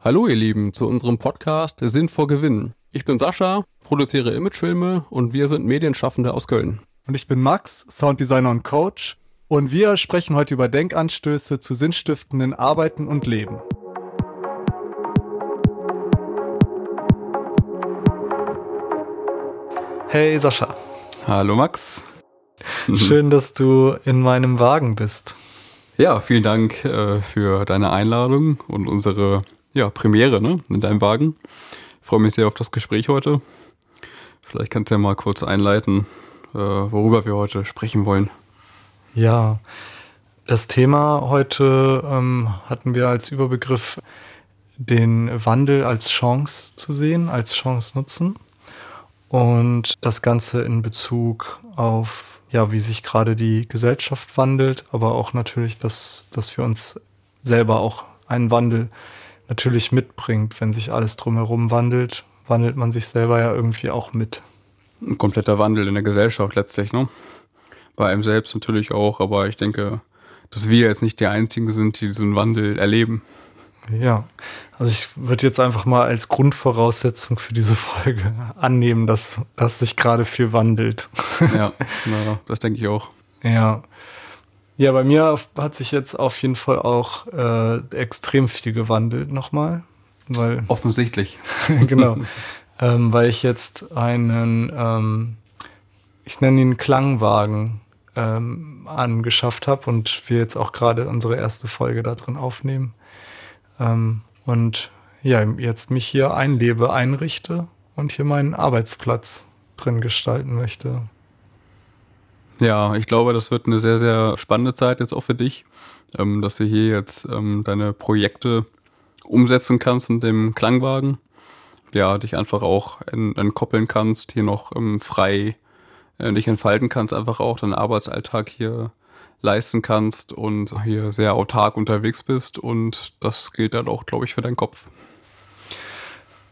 Hallo ihr Lieben zu unserem Podcast Sinn vor Gewinn. Ich bin Sascha, produziere Imagefilme und wir sind Medienschaffende aus Köln. Und ich bin Max, Sounddesigner und Coach. Und wir sprechen heute über Denkanstöße zu sinnstiftenden Arbeiten und Leben. Hey Sascha. Hallo Max. Schön, dass du in meinem Wagen bist. Ja, vielen Dank äh, für deine Einladung und unsere ja, Premiere ne, in deinem Wagen. Ich freue mich sehr auf das Gespräch heute. Vielleicht kannst du ja mal kurz einleiten, äh, worüber wir heute sprechen wollen. Ja, das Thema heute ähm, hatten wir als Überbegriff den Wandel als Chance zu sehen, als Chance nutzen. Und das Ganze in Bezug auf, ja, wie sich gerade die Gesellschaft wandelt, aber auch natürlich, dass, dass wir uns selber auch einen Wandel natürlich mitbringt. Wenn sich alles drumherum wandelt, wandelt man sich selber ja irgendwie auch mit. Ein kompletter Wandel in der Gesellschaft letztlich, ne? Bei einem selbst natürlich auch, aber ich denke, dass wir jetzt nicht die Einzigen sind, die diesen Wandel erleben. Ja, also ich würde jetzt einfach mal als Grundvoraussetzung für diese Folge annehmen, dass, dass sich gerade viel wandelt. Ja, na, das denke ich auch. Ja. Ja, bei mir hat sich jetzt auf jeden Fall auch äh, extrem viel gewandelt nochmal. Weil, Offensichtlich. genau. ähm, weil ich jetzt einen, ähm, ich nenne ihn Klangwagen ähm, angeschafft habe und wir jetzt auch gerade unsere erste Folge da drin aufnehmen. Ähm, und ja, jetzt mich hier einlebe, einrichte und hier meinen Arbeitsplatz drin gestalten möchte. Ja, ich glaube, das wird eine sehr, sehr spannende Zeit jetzt auch für dich, ähm, dass du hier jetzt ähm, deine Projekte umsetzen kannst in dem Klangwagen. Ja, dich einfach auch entkoppeln kannst, hier noch ähm, frei äh, dich entfalten kannst, einfach auch deinen Arbeitsalltag hier leisten kannst und hier sehr autark unterwegs bist und das gilt dann auch, glaube ich, für deinen Kopf.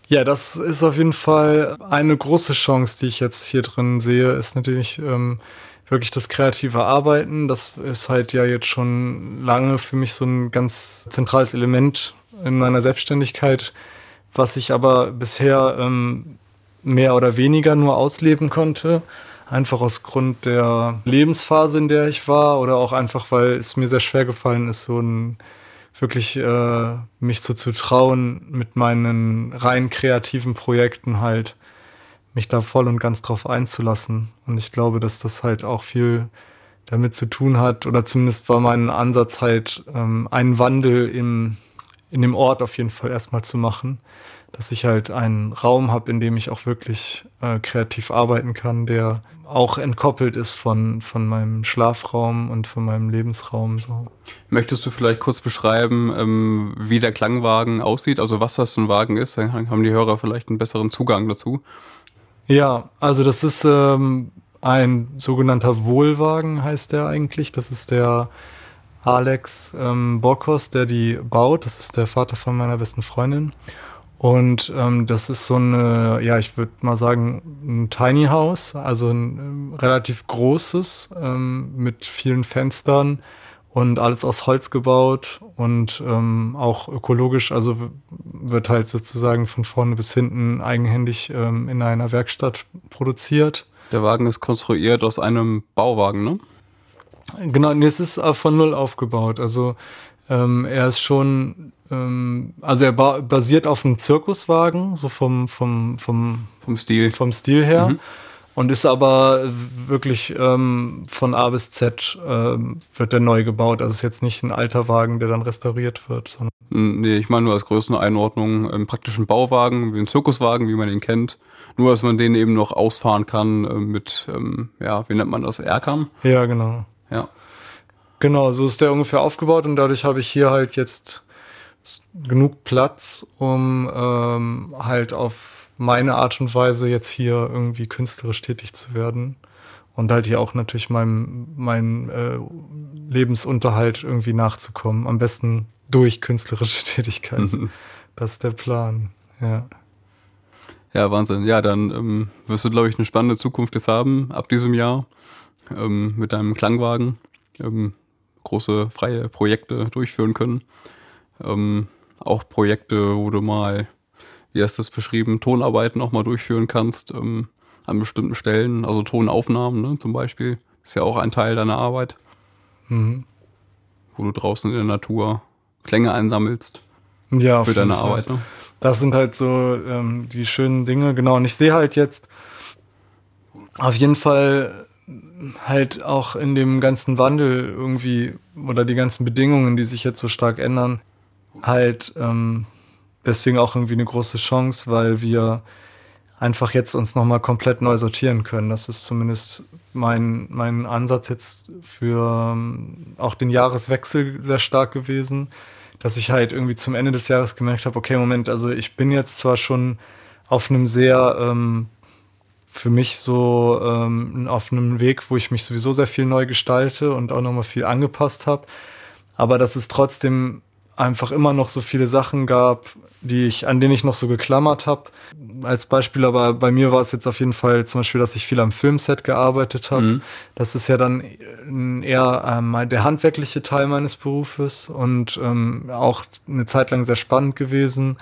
Ja, das ist auf jeden Fall eine große Chance, die ich jetzt hier drin sehe, ist natürlich ähm, wirklich das kreative Arbeiten. Das ist halt ja jetzt schon lange für mich so ein ganz zentrales Element in meiner Selbstständigkeit, was ich aber bisher ähm, mehr oder weniger nur ausleben konnte. Einfach aus Grund der Lebensphase, in der ich war, oder auch einfach, weil es mir sehr schwer gefallen ist, so ein wirklich äh, mich so zu trauen, mit meinen rein kreativen Projekten halt mich da voll und ganz drauf einzulassen. Und ich glaube, dass das halt auch viel damit zu tun hat, oder zumindest war mein Ansatz halt, ähm, einen Wandel im, in dem Ort auf jeden Fall erstmal zu machen. Dass ich halt einen Raum habe, in dem ich auch wirklich äh, kreativ arbeiten kann, der auch entkoppelt ist von, von meinem Schlafraum und von meinem Lebensraum. So. Möchtest du vielleicht kurz beschreiben, ähm, wie der Klangwagen aussieht, also was das für ein Wagen ist? Dann haben die Hörer vielleicht einen besseren Zugang dazu. Ja, also das ist ähm, ein sogenannter Wohlwagen, heißt der eigentlich. Das ist der Alex ähm, Borkos, der die baut. Das ist der Vater von meiner besten Freundin. Und ähm, das ist so eine, ja, ich würde mal sagen, ein Tiny House, also ein ähm, relativ großes ähm, mit vielen Fenstern und alles aus Holz gebaut und ähm, auch ökologisch, also wird halt sozusagen von vorne bis hinten eigenhändig ähm, in einer Werkstatt produziert. Der Wagen ist konstruiert aus einem Bauwagen, ne? Genau, nee, es ist von null aufgebaut. Also ähm, er ist schon, ähm, also er ba basiert auf einem Zirkuswagen, so vom vom vom vom Stil vom Stil her. Mhm und ist aber wirklich ähm, von A bis Z ähm, wird der neu gebaut. Also ist jetzt nicht ein alter Wagen, der dann restauriert wird. Sondern nee, ich meine nur als Größeneinordnung im praktischen Bauwagen, wie ein Zirkuswagen, wie man ihn kennt. Nur, dass man den eben noch ausfahren kann äh, mit, ähm, ja, wie nennt man das, Erkern? Ja, genau. Ja. Genau, so ist der ungefähr aufgebaut und dadurch habe ich hier halt jetzt genug Platz, um ähm, halt auf meine Art und Weise, jetzt hier irgendwie künstlerisch tätig zu werden. Und halt hier auch natürlich meinem, meinem äh, Lebensunterhalt irgendwie nachzukommen. Am besten durch künstlerische Tätigkeit. Mhm. Das ist der Plan, ja. Ja, Wahnsinn. Ja, dann ähm, wirst du, glaube ich, eine spannende Zukunft jetzt haben ab diesem Jahr ähm, mit deinem Klangwagen. Ähm, große freie Projekte durchführen können. Ähm, auch Projekte, wo du mal, wie hast du das beschrieben, Tonarbeiten auch mal durchführen kannst ähm, an bestimmten Stellen, also Tonaufnahmen ne, zum Beispiel, ist ja auch ein Teil deiner Arbeit, mhm. wo du draußen in der Natur Klänge einsammelst ja, für deine. Arbeit. Ne? Das sind halt so ähm, die schönen Dinge, genau. Und ich sehe halt jetzt auf jeden Fall halt auch in dem ganzen Wandel irgendwie oder die ganzen Bedingungen, die sich jetzt so stark ändern, halt ähm, deswegen auch irgendwie eine große Chance, weil wir einfach jetzt uns nochmal komplett neu sortieren können. Das ist zumindest mein, mein Ansatz jetzt für ähm, auch den Jahreswechsel sehr stark gewesen dass ich halt irgendwie zum Ende des Jahres gemerkt habe, okay, Moment, also ich bin jetzt zwar schon auf einem sehr ähm, für mich so ähm, auf einem Weg, wo ich mich sowieso sehr viel neu gestalte und auch nochmal viel angepasst habe, aber dass es trotzdem einfach immer noch so viele Sachen gab, die ich, an denen ich noch so geklammert habe. Als Beispiel, aber bei mir war es jetzt auf jeden Fall zum Beispiel, dass ich viel am Filmset gearbeitet habe. Mhm. Das ist ja dann eher ähm, der handwerkliche Teil meines Berufes und ähm, auch eine Zeit lang sehr spannend gewesen.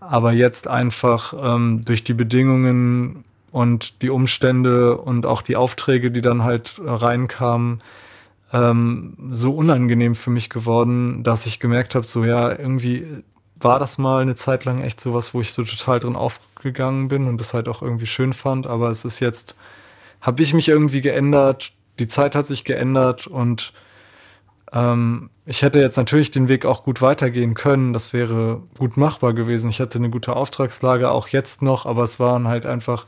Aber jetzt einfach ähm, durch die Bedingungen und die Umstände und auch die Aufträge, die dann halt reinkamen, ähm, so unangenehm für mich geworden, dass ich gemerkt habe, so ja, irgendwie war das mal eine Zeit lang echt sowas, wo ich so total drin aufgegangen bin und das halt auch irgendwie schön fand. Aber es ist jetzt, habe ich mich irgendwie geändert, die Zeit hat sich geändert und ähm, ich hätte jetzt natürlich den Weg auch gut weitergehen können. Das wäre gut machbar gewesen. Ich hatte eine gute Auftragslage, auch jetzt noch, aber es waren halt einfach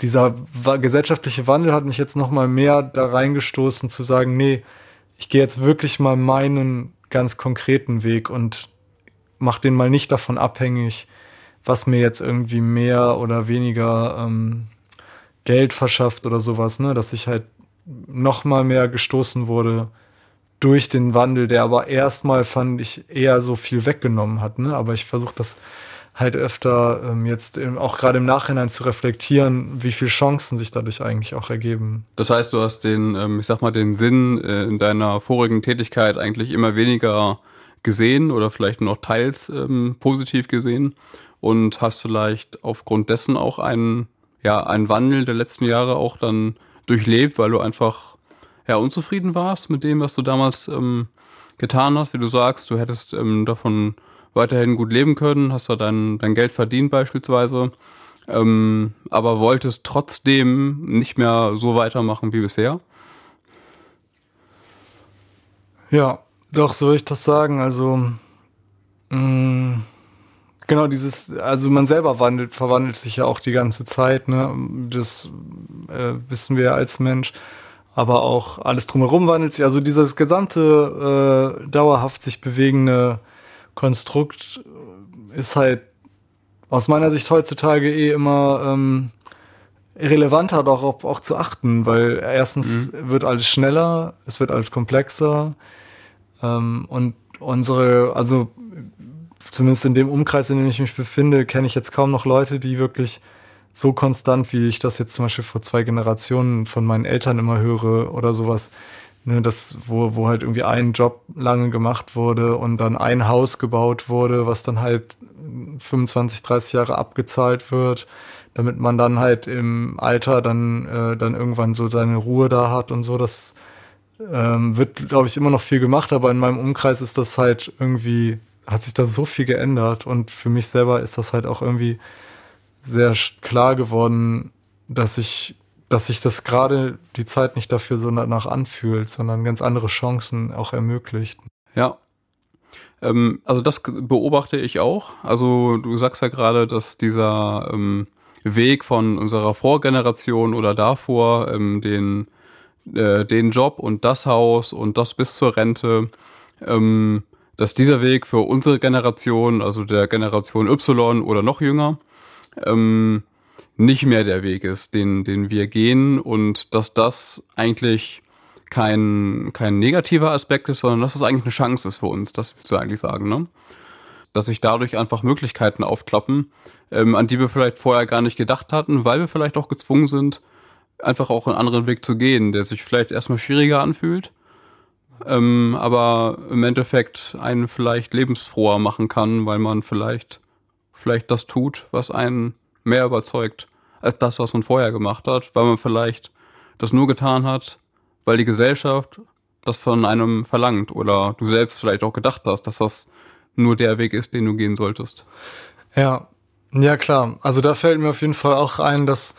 dieser gesellschaftliche Wandel hat mich jetzt noch mal mehr da reingestoßen zu sagen, nee, ich gehe jetzt wirklich mal meinen ganz konkreten Weg und mach den mal nicht davon abhängig, was mir jetzt irgendwie mehr oder weniger ähm, Geld verschafft oder sowas, ne, dass ich halt noch mal mehr gestoßen wurde durch den Wandel, der aber erstmal fand ich eher so viel weggenommen hat, ne, aber ich versuche das halt öfter ähm, jetzt im, auch gerade im Nachhinein zu reflektieren, wie viele Chancen sich dadurch eigentlich auch ergeben. Das heißt, du hast den, ähm, ich sag mal, den Sinn äh, in deiner vorigen Tätigkeit eigentlich immer weniger gesehen oder vielleicht noch teils ähm, positiv gesehen und hast vielleicht aufgrund dessen auch einen, ja, einen Wandel der letzten Jahre auch dann durchlebt, weil du einfach ja unzufrieden warst mit dem, was du damals ähm, getan hast, wie du sagst, du hättest ähm, davon weiterhin gut leben können, hast da dein, dein Geld verdient beispielsweise, ähm, aber wolltest trotzdem nicht mehr so weitermachen wie bisher? Ja, doch, so würde ich das sagen. Also, mh, mm, genau dieses, also man selber wandelt, verwandelt sich ja auch die ganze Zeit, ne? Das äh, wissen wir ja als Mensch. Aber auch alles drumherum wandelt sich. Also dieses gesamte äh, dauerhaft sich bewegende Konstrukt ist halt aus meiner Sicht heutzutage eh immer ähm, relevanter darauf auch zu achten, weil erstens mhm. wird alles schneller, es wird alles komplexer ähm, und unsere, also zumindest in dem Umkreis, in dem ich mich befinde, kenne ich jetzt kaum noch Leute, die wirklich so konstant, wie ich das jetzt zum Beispiel vor zwei Generationen von meinen Eltern immer höre oder sowas, ne, das, wo, wo halt irgendwie ein Job lange gemacht wurde und dann ein Haus gebaut wurde, was dann halt 25, 30 Jahre abgezahlt wird, damit man dann halt im Alter dann, äh, dann irgendwann so seine Ruhe da hat und so. Das ähm, wird, glaube ich, immer noch viel gemacht, aber in meinem Umkreis ist das halt irgendwie, hat sich da so viel geändert und für mich selber ist das halt auch irgendwie sehr klar geworden, dass ich dass sich das gerade die Zeit nicht dafür so danach anfühlt, sondern ganz andere Chancen auch ermöglicht. Ja. Ähm, also das beobachte ich auch. Also du sagst ja gerade, dass dieser ähm, Weg von unserer Vorgeneration oder davor, ähm, den, äh, den Job und das Haus und das bis zur Rente, ähm, dass dieser Weg für unsere Generation, also der Generation Y oder noch jünger, ähm, nicht mehr der Weg ist, den, den wir gehen und dass das eigentlich kein, kein negativer Aspekt ist, sondern dass es eigentlich eine Chance ist für uns, das willst du eigentlich sagen, ne? Dass sich dadurch einfach Möglichkeiten aufklappen, ähm, an die wir vielleicht vorher gar nicht gedacht hatten, weil wir vielleicht auch gezwungen sind, einfach auch einen anderen Weg zu gehen, der sich vielleicht erstmal schwieriger anfühlt, ähm, aber im Endeffekt einen vielleicht lebensfroher machen kann, weil man vielleicht, vielleicht das tut, was einen mehr überzeugt als das, was man vorher gemacht hat, weil man vielleicht das nur getan hat, weil die Gesellschaft das von einem verlangt oder du selbst vielleicht auch gedacht hast, dass das nur der Weg ist, den du gehen solltest. Ja, ja klar. Also da fällt mir auf jeden Fall auch ein, dass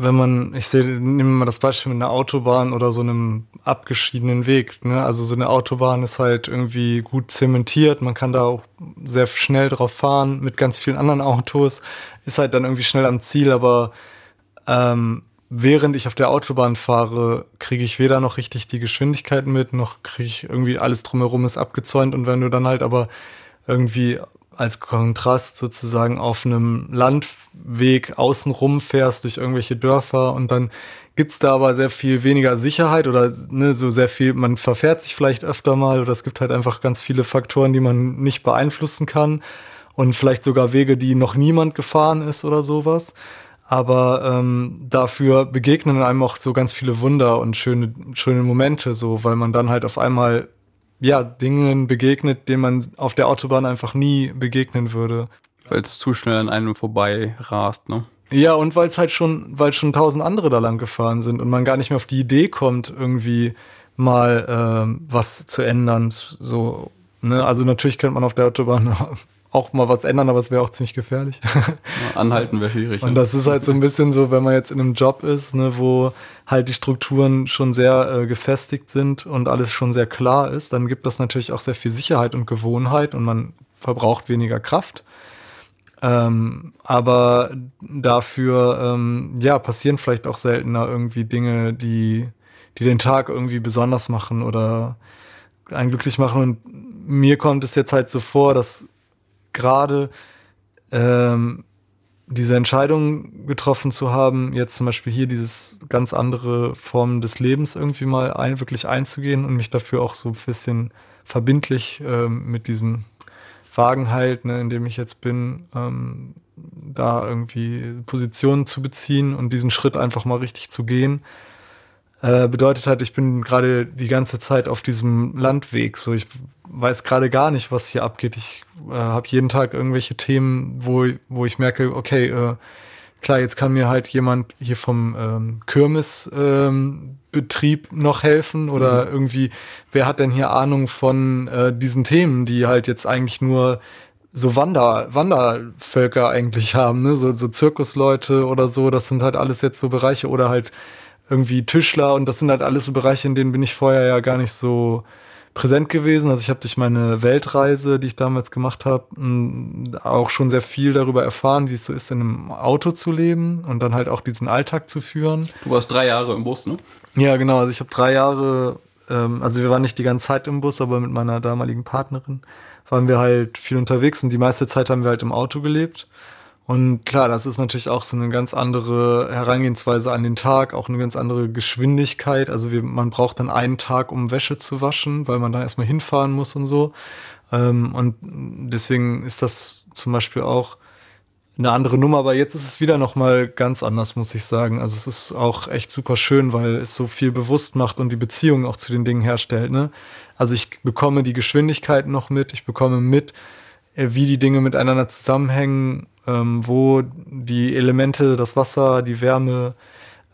wenn man, ich sehe, nehmen wir mal das Beispiel mit einer Autobahn oder so einem abgeschiedenen Weg. Ne? Also so eine Autobahn ist halt irgendwie gut zementiert, man kann da auch sehr schnell drauf fahren mit ganz vielen anderen Autos, ist halt dann irgendwie schnell am Ziel, aber ähm, während ich auf der Autobahn fahre, kriege ich weder noch richtig die Geschwindigkeit mit, noch kriege ich irgendwie alles drumherum ist abgezäunt und wenn du dann halt aber irgendwie als Kontrast sozusagen auf einem Landweg außenrum fährst durch irgendwelche Dörfer und dann gibt's da aber sehr viel weniger Sicherheit oder ne, so sehr viel, man verfährt sich vielleicht öfter mal oder es gibt halt einfach ganz viele Faktoren, die man nicht beeinflussen kann und vielleicht sogar Wege, die noch niemand gefahren ist oder sowas. Aber ähm, dafür begegnen einem auch so ganz viele Wunder und schöne, schöne Momente, so, weil man dann halt auf einmal ja, Dingen begegnet, denen man auf der Autobahn einfach nie begegnen würde. Weil es zu schnell an einem vorbei rast, ne? Ja, und weil es halt schon, weil schon tausend andere da lang gefahren sind und man gar nicht mehr auf die Idee kommt, irgendwie mal ähm, was zu ändern. So, ne? Also natürlich könnte man auf der Autobahn auch mal was ändern, aber es wäre auch ziemlich gefährlich. Anhalten wäre schwierig. Und ne? das ist halt so ein bisschen so, wenn man jetzt in einem Job ist, ne, wo halt die Strukturen schon sehr äh, gefestigt sind und alles schon sehr klar ist, dann gibt das natürlich auch sehr viel Sicherheit und Gewohnheit und man verbraucht weniger Kraft. Ähm, aber dafür, ähm, ja, passieren vielleicht auch seltener irgendwie Dinge, die, die den Tag irgendwie besonders machen oder einen glücklich machen. Und mir kommt es jetzt halt so vor, dass gerade ähm, diese Entscheidung getroffen zu haben, jetzt zum Beispiel hier dieses ganz andere Formen des Lebens irgendwie mal ein, wirklich einzugehen und mich dafür auch so ein bisschen verbindlich ähm, mit diesem Wagen halt, ne, in dem ich jetzt bin, ähm, da irgendwie Positionen zu beziehen und diesen Schritt einfach mal richtig zu gehen. Äh, bedeutet halt, ich bin gerade die ganze Zeit auf diesem Landweg. So, ich weiß gerade gar nicht, was hier abgeht. Ich äh, habe jeden Tag irgendwelche Themen, wo, wo ich merke, okay, äh, klar, jetzt kann mir halt jemand hier vom ähm, Kirmesbetrieb ähm, noch helfen oder mhm. irgendwie, wer hat denn hier Ahnung von äh, diesen Themen, die halt jetzt eigentlich nur so Wander, Wandervölker eigentlich haben, ne? so, so Zirkusleute oder so, das sind halt alles jetzt so Bereiche oder halt irgendwie Tischler und das sind halt alles so Bereiche, in denen bin ich vorher ja gar nicht so präsent gewesen. Also ich habe durch meine Weltreise, die ich damals gemacht habe, auch schon sehr viel darüber erfahren, wie es so ist, in einem Auto zu leben und dann halt auch diesen Alltag zu führen. Du warst drei Jahre im Bus, ne? Ja, genau. Also ich habe drei Jahre, ähm, also wir waren nicht die ganze Zeit im Bus, aber mit meiner damaligen Partnerin waren wir halt viel unterwegs und die meiste Zeit haben wir halt im Auto gelebt. Und klar, das ist natürlich auch so eine ganz andere Herangehensweise an den Tag, auch eine ganz andere Geschwindigkeit. Also wir, man braucht dann einen Tag, um Wäsche zu waschen, weil man dann erstmal hinfahren muss und so. Ähm, und deswegen ist das zum Beispiel auch eine andere Nummer, aber jetzt ist es wieder nochmal ganz anders, muss ich sagen. Also es ist auch echt super schön, weil es so viel bewusst macht und die Beziehung auch zu den Dingen herstellt. Ne? Also ich bekomme die Geschwindigkeit noch mit, ich bekomme mit, äh, wie die Dinge miteinander zusammenhängen ähm, wo die Elemente, das Wasser, die Wärme,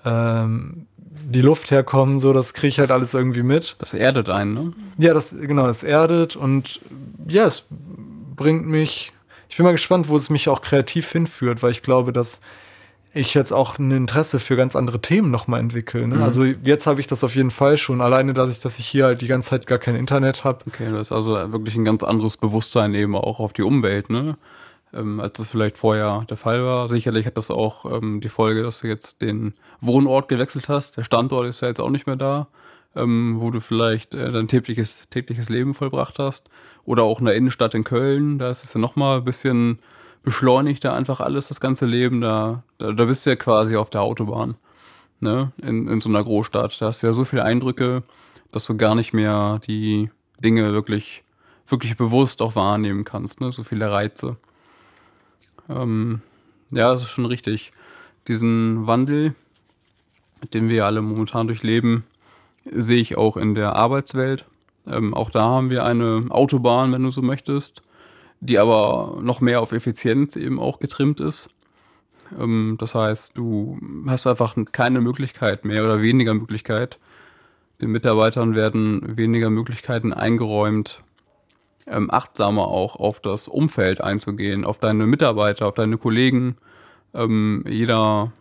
ähm, die Luft herkommen, so, das kriege ich halt alles irgendwie mit. Das erdet einen, ne? Ja, das, genau, das erdet und ja, es bringt mich, ich bin mal gespannt, wo es mich auch kreativ hinführt, weil ich glaube, dass ich jetzt auch ein Interesse für ganz andere Themen nochmal entwickle. Ne? Mhm. Also jetzt habe ich das auf jeden Fall schon, alleine dadurch, dass ich hier halt die ganze Zeit gar kein Internet habe. Okay, das ist also wirklich ein ganz anderes Bewusstsein eben auch auf die Umwelt, ne? Ähm, als es vielleicht vorher der Fall war. Sicherlich hat das auch ähm, die Folge, dass du jetzt den Wohnort gewechselt hast. Der Standort ist ja jetzt auch nicht mehr da, ähm, wo du vielleicht äh, dein tägliches, tägliches Leben vollbracht hast. Oder auch in der Innenstadt in Köln, da ist es ja nochmal ein bisschen beschleunigter einfach alles, das ganze Leben. Da, da, da bist du ja quasi auf der Autobahn, ne? In, in so einer Großstadt. Da hast du ja so viele Eindrücke, dass du gar nicht mehr die Dinge wirklich, wirklich bewusst auch wahrnehmen kannst, ne? So viele Reize. Ähm, ja, das ist schon richtig. Diesen Wandel, den wir alle momentan durchleben, sehe ich auch in der Arbeitswelt. Ähm, auch da haben wir eine Autobahn, wenn du so möchtest, die aber noch mehr auf Effizienz eben auch getrimmt ist. Ähm, das heißt, du hast einfach keine Möglichkeit mehr oder weniger Möglichkeit. Den Mitarbeitern werden weniger Möglichkeiten eingeräumt, ähm, achtsamer auch auf das Umfeld einzugehen, auf deine Mitarbeiter, auf deine Kollegen. Ähm, jeder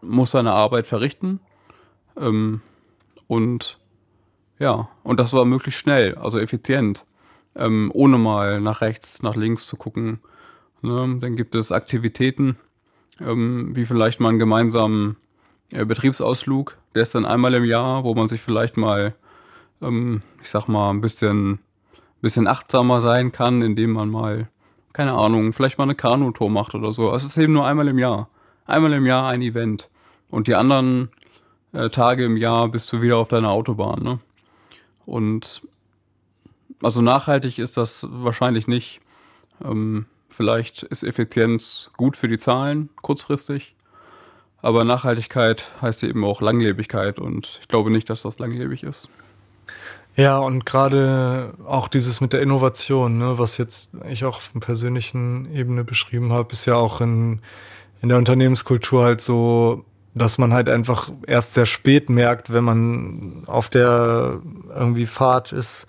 muss seine Arbeit verrichten. Ähm, und ja, und das war möglichst schnell, also effizient, ähm, ohne mal nach rechts, nach links zu gucken. Ne? Dann gibt es Aktivitäten, ähm, wie vielleicht mal einen gemeinsamen äh, Betriebsausflug. Der ist dann einmal im Jahr, wo man sich vielleicht mal, ähm, ich sag mal, ein bisschen, bisschen achtsamer sein kann, indem man mal, keine Ahnung, vielleicht mal eine Kanutour macht oder so. Es ist eben nur einmal im Jahr. Einmal im Jahr ein Event. Und die anderen äh, Tage im Jahr bist du wieder auf deiner Autobahn. Ne? Und also nachhaltig ist das wahrscheinlich nicht. Ähm, vielleicht ist Effizienz gut für die Zahlen kurzfristig, aber Nachhaltigkeit heißt eben auch Langlebigkeit und ich glaube nicht, dass das langlebig ist. Ja, und gerade auch dieses mit der Innovation, ne, was jetzt ich auch auf einer persönlichen Ebene beschrieben habe, ist ja auch in, in der Unternehmenskultur halt so dass man halt einfach erst sehr spät merkt, wenn man auf der irgendwie Fahrt ist.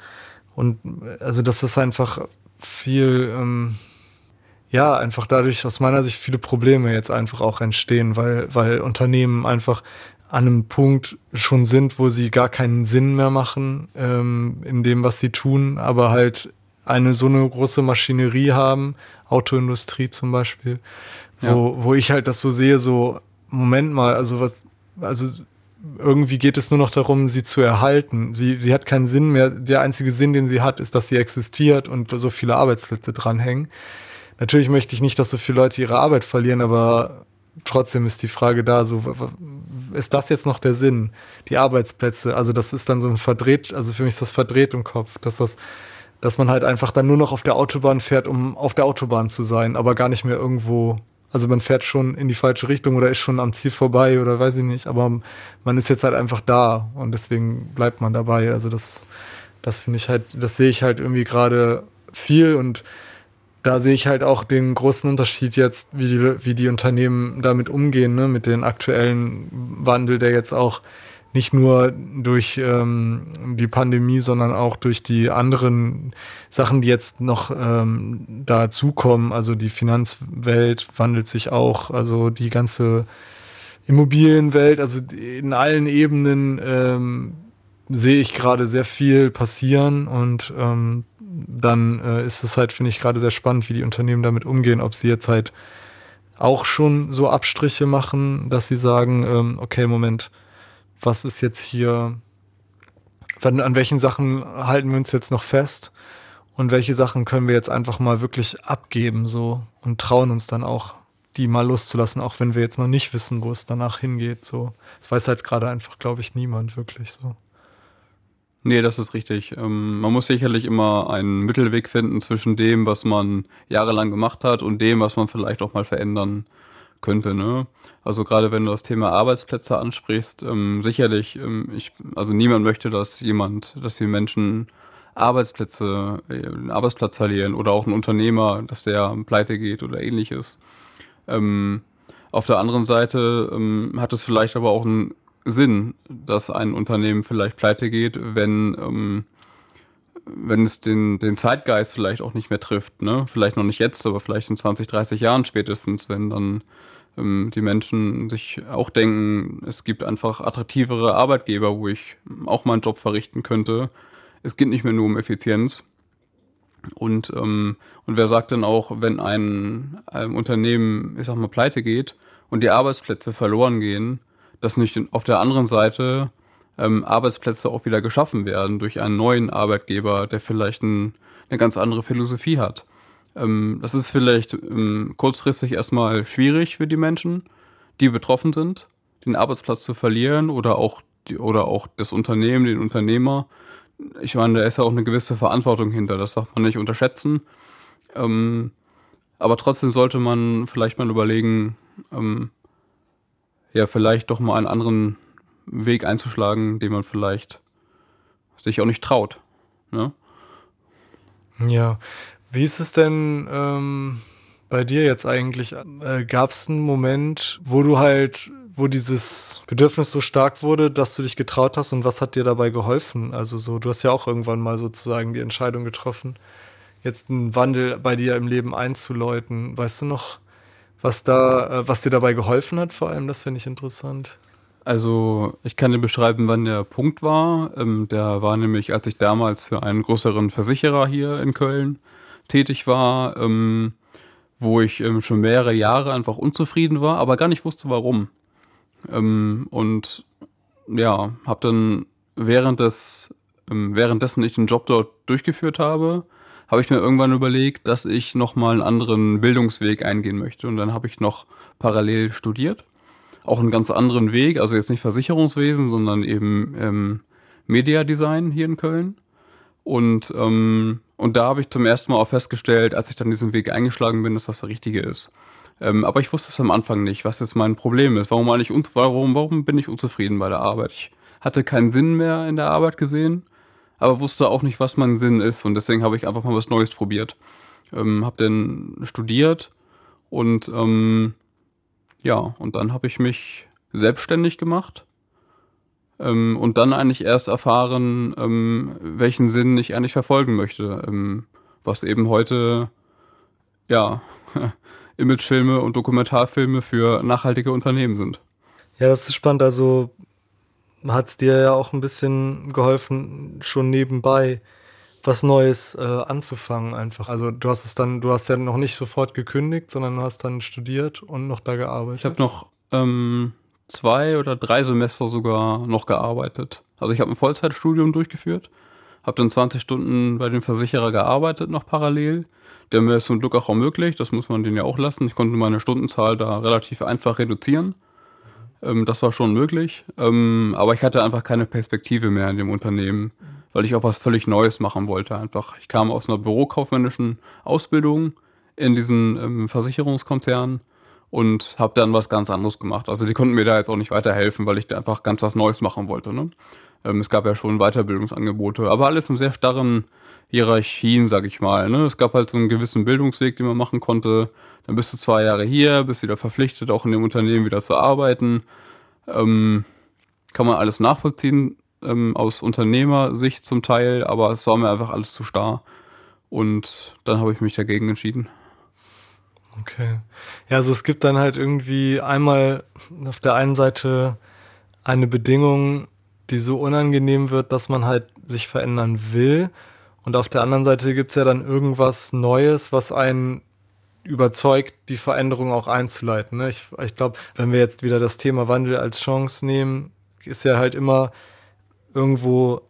Und also, dass das einfach viel, ähm, ja, einfach dadurch aus meiner Sicht viele Probleme jetzt einfach auch entstehen, weil, weil Unternehmen einfach an einem Punkt schon sind, wo sie gar keinen Sinn mehr machen ähm, in dem, was sie tun, aber halt eine so eine große Maschinerie haben, Autoindustrie zum Beispiel, wo, ja. wo ich halt das so sehe, so Moment mal, also was, also irgendwie geht es nur noch darum, sie zu erhalten. Sie, sie hat keinen Sinn mehr. Der einzige Sinn, den sie hat, ist, dass sie existiert und so viele Arbeitsplätze dranhängen. Natürlich möchte ich nicht, dass so viele Leute ihre Arbeit verlieren, aber trotzdem ist die Frage da, so, ist das jetzt noch der Sinn? Die Arbeitsplätze, also das ist dann so ein verdreht, also für mich ist das verdreht im Kopf, dass das, dass man halt einfach dann nur noch auf der Autobahn fährt, um auf der Autobahn zu sein, aber gar nicht mehr irgendwo also man fährt schon in die falsche Richtung oder ist schon am Ziel vorbei oder weiß ich nicht, aber man ist jetzt halt einfach da und deswegen bleibt man dabei. Also das, das finde ich halt, das sehe ich halt irgendwie gerade viel und da sehe ich halt auch den großen Unterschied jetzt, wie die, wie die Unternehmen damit umgehen, ne, mit dem aktuellen Wandel, der jetzt auch nicht nur durch ähm, die Pandemie, sondern auch durch die anderen Sachen, die jetzt noch ähm, dazukommen. Also die Finanzwelt wandelt sich auch, also die ganze Immobilienwelt, also in allen Ebenen ähm, sehe ich gerade sehr viel passieren. Und ähm, dann äh, ist es halt, finde ich, gerade sehr spannend, wie die Unternehmen damit umgehen, ob sie jetzt halt auch schon so Abstriche machen, dass sie sagen, ähm, okay, Moment, was ist jetzt hier, an welchen Sachen halten wir uns jetzt noch fest und welche Sachen können wir jetzt einfach mal wirklich abgeben so und trauen uns dann auch die mal loszulassen, auch wenn wir jetzt noch nicht wissen, wo es danach hingeht. So, das weiß halt gerade einfach, glaube ich, niemand wirklich so. Nee, das ist richtig. Ähm, man muss sicherlich immer einen Mittelweg finden zwischen dem, was man jahrelang gemacht hat und dem, was man vielleicht auch mal verändern könnte. Ne? Also gerade wenn du das Thema Arbeitsplätze ansprichst, ähm, sicherlich, ähm, ich, also niemand möchte, dass jemand, dass die Menschen Arbeitsplätze, äh, einen Arbeitsplatz verlieren oder auch ein Unternehmer, dass der pleite geht oder ähnliches. Auf der anderen Seite hat es vielleicht aber auch einen Sinn, dass ein Unternehmen vielleicht pleite geht, wenn ähm, wenn es den, den Zeitgeist vielleicht auch nicht mehr trifft, ne? Vielleicht noch nicht jetzt, aber vielleicht in 20, 30 Jahren spätestens, wenn dann ähm, die Menschen sich auch denken, es gibt einfach attraktivere Arbeitgeber, wo ich auch meinen Job verrichten könnte. Es geht nicht mehr nur um Effizienz. Und, ähm, und wer sagt denn auch, wenn ein, ein Unternehmen, ich sag mal, pleite geht und die Arbeitsplätze verloren gehen, dass nicht auf der anderen Seite ähm, Arbeitsplätze auch wieder geschaffen werden durch einen neuen Arbeitgeber, der vielleicht ein, eine ganz andere Philosophie hat. Ähm, das ist vielleicht ähm, kurzfristig erstmal schwierig für die Menschen, die betroffen sind, den Arbeitsplatz zu verlieren oder auch die, oder auch das Unternehmen, den Unternehmer. Ich meine, da ist ja auch eine gewisse Verantwortung hinter, das darf man nicht unterschätzen. Ähm, aber trotzdem sollte man vielleicht mal überlegen, ähm, ja, vielleicht doch mal einen anderen Weg einzuschlagen, den man vielleicht sich auch nicht traut. Ne? Ja. Wie ist es denn ähm, bei dir jetzt eigentlich? Äh, Gab es einen Moment, wo du halt, wo dieses Bedürfnis so stark wurde, dass du dich getraut hast und was hat dir dabei geholfen? Also so, du hast ja auch irgendwann mal sozusagen die Entscheidung getroffen, jetzt einen Wandel bei dir im Leben einzuläuten. Weißt du noch, was da, äh, was dir dabei geholfen hat? Vor allem, das finde ich interessant. Also ich kann dir beschreiben, wann der Punkt war. Ähm, der war nämlich, als ich damals für einen größeren Versicherer hier in Köln tätig war, ähm, wo ich ähm, schon mehrere Jahre einfach unzufrieden war, aber gar nicht wusste, warum. Ähm, und ja, habe dann während des, ähm, währenddessen ich den Job dort durchgeführt habe, habe ich mir irgendwann überlegt, dass ich nochmal einen anderen Bildungsweg eingehen möchte. Und dann habe ich noch parallel studiert. Auch einen ganz anderen Weg, also jetzt nicht Versicherungswesen, sondern eben ähm, Mediadesign hier in Köln. Und, ähm, und da habe ich zum ersten Mal auch festgestellt, als ich dann diesen Weg eingeschlagen bin, dass das der richtige ist. Ähm, aber ich wusste es am Anfang nicht, was jetzt mein Problem ist. Warum, eigentlich warum, warum bin ich unzufrieden bei der Arbeit? Ich hatte keinen Sinn mehr in der Arbeit gesehen, aber wusste auch nicht, was mein Sinn ist. Und deswegen habe ich einfach mal was Neues probiert. Ähm, habe dann studiert und ähm, ja, und dann habe ich mich selbstständig gemacht ähm, und dann eigentlich erst erfahren, ähm, welchen Sinn ich eigentlich verfolgen möchte, ähm, was eben heute ja Imagefilme und Dokumentarfilme für nachhaltige Unternehmen sind. Ja, das ist spannend. Also hat es dir ja auch ein bisschen geholfen, schon nebenbei was Neues äh, anzufangen einfach. Also du hast es dann, du hast ja noch nicht sofort gekündigt, sondern du hast dann studiert und noch da gearbeitet. Ich habe noch ähm, zwei oder drei Semester sogar noch gearbeitet. Also ich habe ein Vollzeitstudium durchgeführt, habe dann 20 Stunden bei dem Versicherer gearbeitet noch parallel. Der mir ist zum Glück auch ermöglicht, das muss man den ja auch lassen. Ich konnte meine Stundenzahl da relativ einfach reduzieren. Ähm, das war schon möglich. Ähm, aber ich hatte einfach keine Perspektive mehr in dem Unternehmen, weil ich auch was völlig Neues machen wollte. Einfach, ich kam aus einer bürokaufmännischen Ausbildung in diesen ähm, Versicherungskonzern und habe dann was ganz anderes gemacht. Also die konnten mir da jetzt auch nicht weiterhelfen, weil ich da einfach ganz was Neues machen wollte. Ne? Ähm, es gab ja schon Weiterbildungsangebote, aber alles in sehr starren Hierarchien, sag ich mal. Ne? Es gab halt so einen gewissen Bildungsweg, den man machen konnte. Dann bist du zwei Jahre hier, bist wieder verpflichtet, auch in dem Unternehmen wieder zu arbeiten. Ähm, kann man alles nachvollziehen ähm, aus Unternehmersicht zum Teil, aber es war mir einfach alles zu starr. Und dann habe ich mich dagegen entschieden. Okay. Ja, also es gibt dann halt irgendwie einmal auf der einen Seite eine Bedingung, die so unangenehm wird, dass man halt sich verändern will. Und auf der anderen Seite gibt's ja dann irgendwas Neues, was einen überzeugt, die Veränderung auch einzuleiten. Ne? Ich, ich glaube, wenn wir jetzt wieder das Thema Wandel als Chance nehmen, ist ja halt immer irgendwo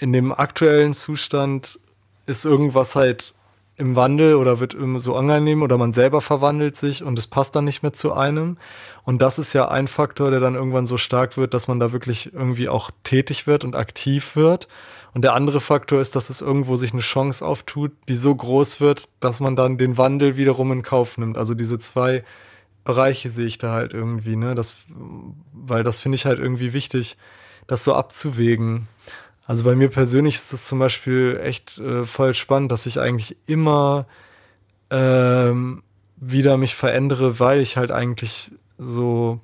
in dem aktuellen Zustand ist irgendwas halt im Wandel oder wird so angenehm oder man selber verwandelt sich und es passt dann nicht mehr zu einem. Und das ist ja ein Faktor, der dann irgendwann so stark wird, dass man da wirklich irgendwie auch tätig wird und aktiv wird. Und der andere Faktor ist, dass es irgendwo sich eine Chance auftut, die so groß wird, dass man dann den Wandel wiederum in Kauf nimmt. Also diese zwei Bereiche sehe ich da halt irgendwie, ne? Das, weil das finde ich halt irgendwie wichtig, das so abzuwägen. Also bei mir persönlich ist das zum Beispiel echt äh, voll spannend, dass ich eigentlich immer ähm, wieder mich verändere, weil ich halt eigentlich so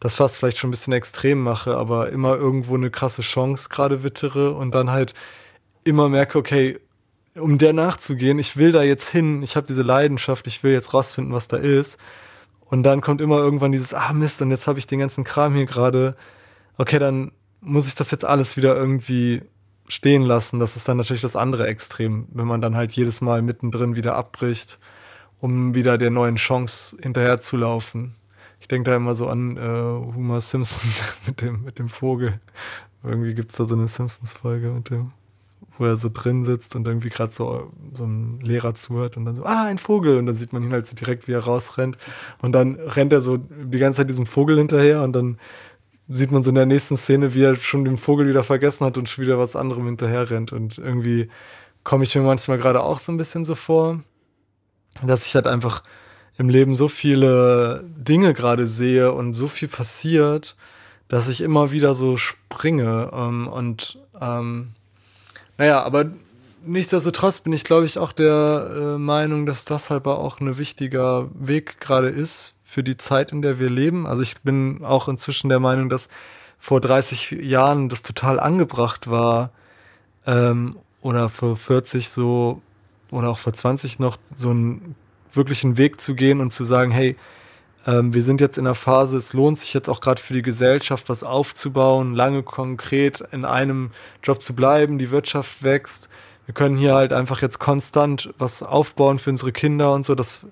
das fast vielleicht schon ein bisschen extrem mache, aber immer irgendwo eine krasse Chance gerade wittere und dann halt immer merke, okay, um der nachzugehen, ich will da jetzt hin, ich habe diese Leidenschaft, ich will jetzt rausfinden, was da ist. Und dann kommt immer irgendwann dieses, ah Mist, und jetzt habe ich den ganzen Kram hier gerade. Okay, dann muss ich das jetzt alles wieder irgendwie stehen lassen. Das ist dann natürlich das andere Extrem, wenn man dann halt jedes Mal mittendrin wieder abbricht, um wieder der neuen Chance hinterherzulaufen. Ich denke da immer so an äh, Homer Simpson mit dem, mit dem Vogel. Irgendwie gibt's da so eine Simpsons-Folge mit dem, wo er so drin sitzt und irgendwie gerade so, so ein Lehrer zuhört und dann so, ah, ein Vogel. Und dann sieht man ihn halt so direkt, wie er rausrennt. Und dann rennt er so die ganze Zeit diesem Vogel hinterher und dann sieht man so in der nächsten Szene, wie er schon den Vogel wieder vergessen hat und schon wieder was anderem hinterher rennt. Und irgendwie komme ich mir manchmal gerade auch so ein bisschen so vor, dass ich halt einfach im Leben so viele Dinge gerade sehe und so viel passiert, dass ich immer wieder so springe. Ähm, und ähm, naja, aber nichtsdestotrotz bin ich, glaube ich, auch der äh, Meinung, dass das halt auch ein wichtiger Weg gerade ist für die Zeit, in der wir leben. Also ich bin auch inzwischen der Meinung, dass vor 30 Jahren das total angebracht war ähm, oder vor 40 so oder auch vor 20 noch so einen wirklichen Weg zu gehen und zu sagen, hey, ähm, wir sind jetzt in der Phase, es lohnt sich jetzt auch gerade für die Gesellschaft was aufzubauen, lange konkret in einem Job zu bleiben, die Wirtschaft wächst. Wir können hier halt einfach jetzt konstant was aufbauen für unsere Kinder und so. Das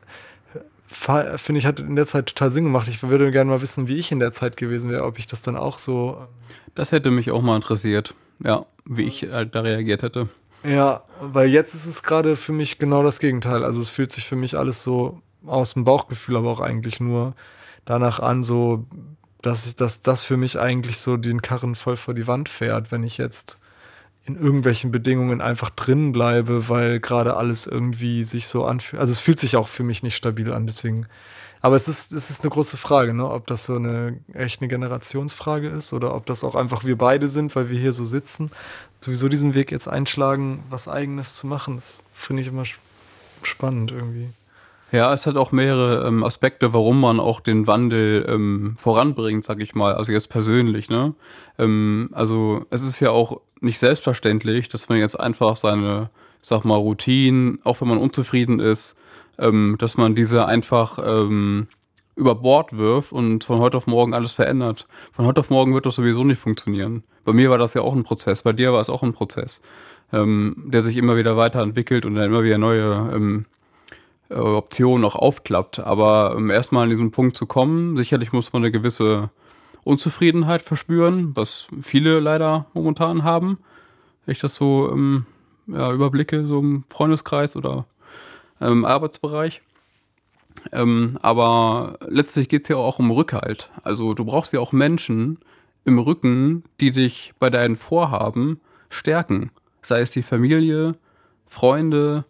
finde ich, hat in der Zeit total Sinn gemacht. Ich würde gerne mal wissen, wie ich in der Zeit gewesen wäre, ob ich das dann auch so. Ähm, das hätte mich auch mal interessiert, ja, wie ich halt da reagiert hätte. Ja, weil jetzt ist es gerade für mich genau das Gegenteil. Also es fühlt sich für mich alles so aus dem Bauchgefühl, aber auch eigentlich nur danach an, so dass ich, dass das für mich eigentlich so den Karren voll vor die Wand fährt, wenn ich jetzt in irgendwelchen Bedingungen einfach drin bleibe, weil gerade alles irgendwie sich so anfühlt. Also es fühlt sich auch für mich nicht stabil an, deswegen. Aber es ist, es ist eine große Frage, ne? ob das so eine echt eine Generationsfrage ist oder ob das auch einfach wir beide sind, weil wir hier so sitzen, sowieso diesen Weg jetzt einschlagen, was eigenes zu machen. Das finde ich immer spannend irgendwie. Ja, es hat auch mehrere ähm, Aspekte, warum man auch den Wandel ähm, voranbringt, sag ich mal. Also jetzt persönlich, ne? Ähm, also es ist ja auch nicht selbstverständlich, dass man jetzt einfach seine, sag mal, Routinen, auch wenn man unzufrieden ist, ähm, dass man diese einfach ähm, über Bord wirft und von heute auf morgen alles verändert. Von heute auf morgen wird das sowieso nicht funktionieren. Bei mir war das ja auch ein Prozess, bei dir war es auch ein Prozess, ähm, der sich immer wieder weiterentwickelt und dann immer wieder neue ähm, äh, Optionen auch aufklappt. Aber um erstmal an diesen Punkt zu kommen, sicherlich muss man eine gewisse Unzufriedenheit verspüren, was viele leider momentan haben. Wenn ich das so ähm, ja, überblicke, so im Freundeskreis oder ähm, Arbeitsbereich. Ähm, aber letztlich geht es ja auch um Rückhalt. Also du brauchst ja auch Menschen im Rücken, die dich bei deinen Vorhaben stärken. Sei es die Familie, Freunde,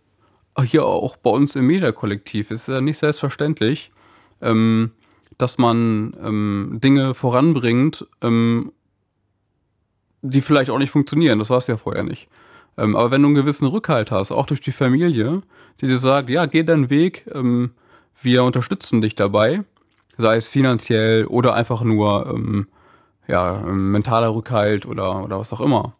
hier auch bei uns im Media-Kollektiv ist ja nicht selbstverständlich, ähm, dass man ähm, Dinge voranbringt, ähm, die vielleicht auch nicht funktionieren. Das war es ja vorher nicht. Ähm, aber wenn du einen gewissen Rückhalt hast, auch durch die Familie, die dir sagt, ja, geh deinen Weg, ähm, wir unterstützen dich dabei, sei es finanziell oder einfach nur ähm, ja, mentaler Rückhalt oder, oder was auch immer.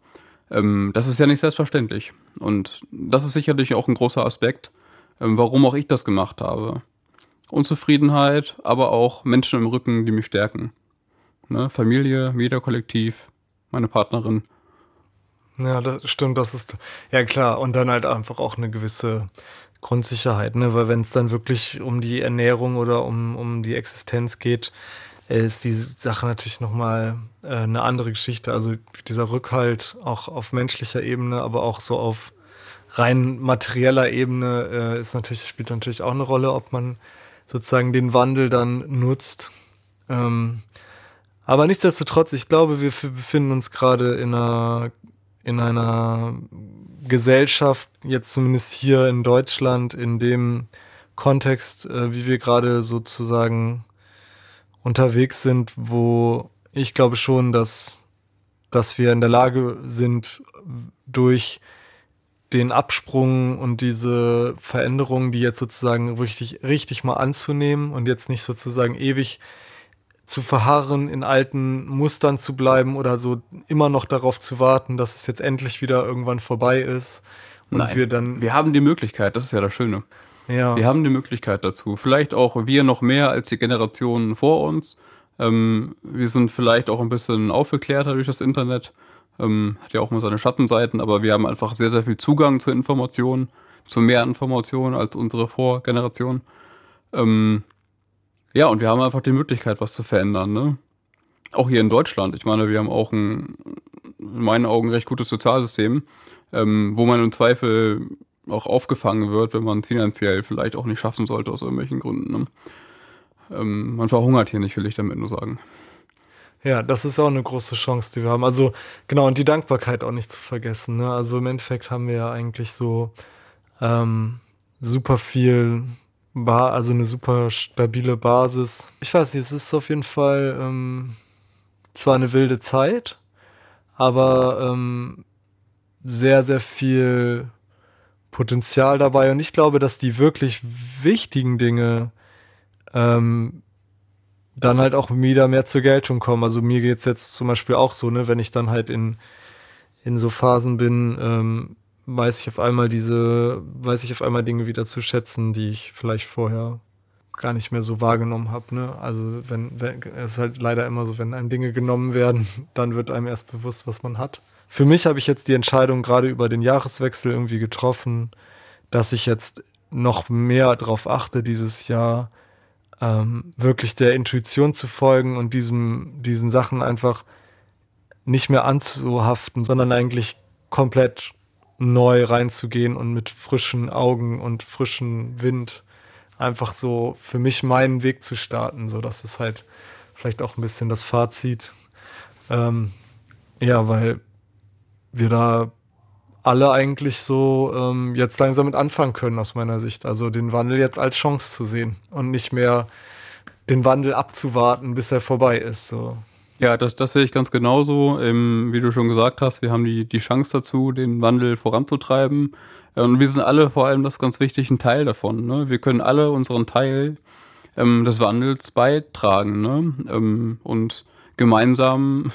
Ähm, das ist ja nicht selbstverständlich. Und das ist sicherlich auch ein großer Aspekt, ähm, warum auch ich das gemacht habe. Unzufriedenheit, aber auch Menschen im Rücken, die mich stärken. Ne? Familie, Mediakollektiv, meine Partnerin. Ja, das stimmt, das ist, ja klar. Und dann halt einfach auch eine gewisse Grundsicherheit, ne? Weil wenn es dann wirklich um die Ernährung oder um, um die Existenz geht, ist die Sache natürlich nochmal äh, eine andere Geschichte. Also dieser Rückhalt auch auf menschlicher Ebene, aber auch so auf rein materieller Ebene äh, ist natürlich, spielt natürlich auch eine Rolle, ob man sozusagen den Wandel dann nutzt. Ähm, aber nichtsdestotrotz, ich glaube, wir befinden uns gerade in einer, in einer Gesellschaft, jetzt zumindest hier in Deutschland, in dem Kontext, äh, wie wir gerade sozusagen unterwegs sind, wo ich glaube schon, dass, dass wir in der Lage sind, durch den Absprung und diese Veränderungen, die jetzt sozusagen richtig, richtig mal anzunehmen und jetzt nicht sozusagen ewig zu verharren, in alten Mustern zu bleiben oder so immer noch darauf zu warten, dass es jetzt endlich wieder irgendwann vorbei ist. Und Nein, wir dann. Wir haben die Möglichkeit, das ist ja das Schöne. Ja. Wir haben die Möglichkeit dazu. Vielleicht auch wir noch mehr als die Generationen vor uns. Ähm, wir sind vielleicht auch ein bisschen aufgeklärter durch das Internet. Ähm, hat ja auch mal seine Schattenseiten, aber wir haben einfach sehr, sehr viel Zugang zu Informationen, zu mehr Informationen als unsere Vorgeneration. Ähm, ja, und wir haben einfach die Möglichkeit, was zu verändern. Ne? Auch hier in Deutschland. Ich meine, wir haben auch ein, in meinen Augen, recht gutes Sozialsystem, ähm, wo man im Zweifel auch aufgefangen wird, wenn man finanziell vielleicht auch nicht schaffen sollte aus irgendwelchen Gründen. Ne? Ähm, man verhungert hier nicht, will ich damit nur sagen. Ja, das ist auch eine große Chance, die wir haben. Also genau, und die Dankbarkeit auch nicht zu vergessen. Ne? Also im Endeffekt haben wir ja eigentlich so ähm, super viel, ba also eine super stabile Basis. Ich weiß nicht, es ist auf jeden Fall ähm, zwar eine wilde Zeit, aber ähm, sehr, sehr viel Potenzial dabei. Und ich glaube, dass die wirklich wichtigen Dinge ähm, dann halt auch wieder mehr zur Geltung kommen. Also mir geht's jetzt zum Beispiel auch so, ne, wenn ich dann halt in, in so Phasen bin, ähm, weiß ich auf einmal diese, weiß ich auf einmal Dinge wieder zu schätzen, die ich vielleicht vorher gar nicht mehr so wahrgenommen habe. Ne? Also wenn, wenn es ist halt leider immer so, wenn einem Dinge genommen werden, dann wird einem erst bewusst, was man hat. Für mich habe ich jetzt die Entscheidung gerade über den Jahreswechsel irgendwie getroffen, dass ich jetzt noch mehr darauf achte, dieses Jahr ähm, wirklich der Intuition zu folgen und diesem, diesen Sachen einfach nicht mehr anzuhaften, sondern eigentlich komplett neu reinzugehen und mit frischen Augen und frischen Wind einfach so für mich meinen Weg zu starten. So, das ist halt vielleicht auch ein bisschen das Fazit. Ähm, ja, weil wir da alle eigentlich so ähm, jetzt langsam mit anfangen können aus meiner Sicht. Also den Wandel jetzt als Chance zu sehen und nicht mehr den Wandel abzuwarten, bis er vorbei ist. So. Ja, das, das sehe ich ganz genauso. Ähm, wie du schon gesagt hast, wir haben die, die Chance dazu, den Wandel voranzutreiben. Und wir sind alle vor allem, das ganz wichtig, ein Teil davon. Ne? Wir können alle unseren Teil ähm, des Wandels beitragen. Ne? Ähm, und gemeinsam,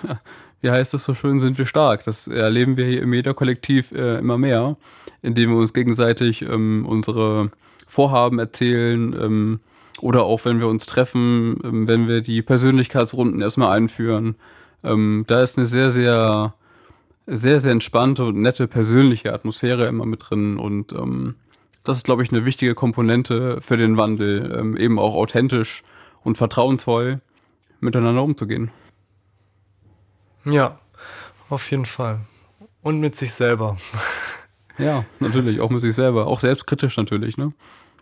wie heißt das so schön, sind wir stark. Das erleben wir hier im Meta-Kollektiv äh, immer mehr, indem wir uns gegenseitig ähm, unsere Vorhaben erzählen, ähm, oder auch wenn wir uns treffen, ähm, wenn wir die Persönlichkeitsrunden erstmal einführen. Ähm, da ist eine sehr, sehr, sehr, sehr entspannte und nette persönliche Atmosphäre immer mit drin. Und ähm, das ist, glaube ich, eine wichtige Komponente für den Wandel, ähm, eben auch authentisch und vertrauensvoll miteinander umzugehen. Ja, auf jeden Fall. Und mit sich selber. Ja, natürlich, auch mit sich selber. Auch selbstkritisch natürlich, ne?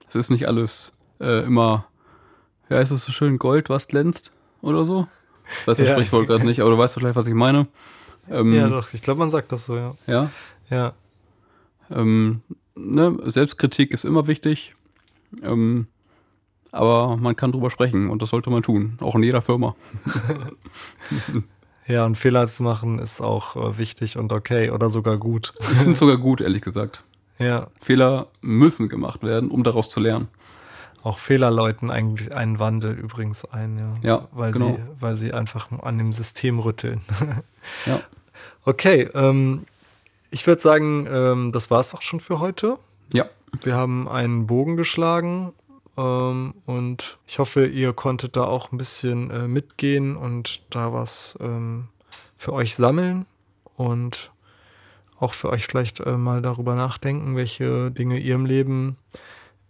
Es ist nicht alles äh, immer, ja, ist es so schön Gold, was glänzt oder so? Ich weiß das ja. Sprichwort gerade nicht, aber du weißt vielleicht, was ich meine. Ähm, ja, doch, ich glaube, man sagt das so, ja. Ja? Ja. Ähm, ne, Selbstkritik ist immer wichtig, ähm, aber man kann drüber sprechen und das sollte man tun, auch in jeder Firma. ja, und Fehler zu machen ist auch äh, wichtig und okay oder sogar gut. ich finde sogar gut, ehrlich gesagt. Ja. Fehler müssen gemacht werden, um daraus zu lernen. Auch Fehler läuten eigentlich einen Wandel übrigens ein, ja. Ja, weil genau. sie, weil sie einfach an dem System rütteln. ja. Okay, ähm, ich würde sagen, ähm, das war es auch schon für heute. Ja. Wir haben einen Bogen geschlagen ähm, und ich hoffe, ihr konntet da auch ein bisschen äh, mitgehen und da was ähm, für euch sammeln und auch für euch vielleicht äh, mal darüber nachdenken, welche Dinge ihr im Leben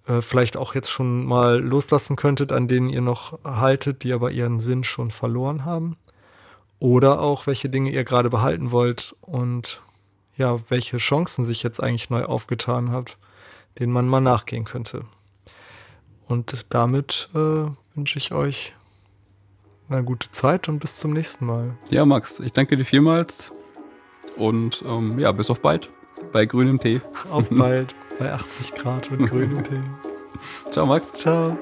äh, vielleicht auch jetzt schon mal loslassen könntet, an denen ihr noch haltet, die aber ihren Sinn schon verloren haben. Oder auch welche Dinge ihr gerade behalten wollt und ja, welche Chancen sich jetzt eigentlich neu aufgetan hat, denen man mal nachgehen könnte. Und damit äh, wünsche ich euch eine gute Zeit und bis zum nächsten Mal. Ja, Max, ich danke dir vielmals und ähm, ja, bis auf bald bei grünem Tee. Auf bald bei 80 Grad und grünem Tee. Ciao, Max. Ciao.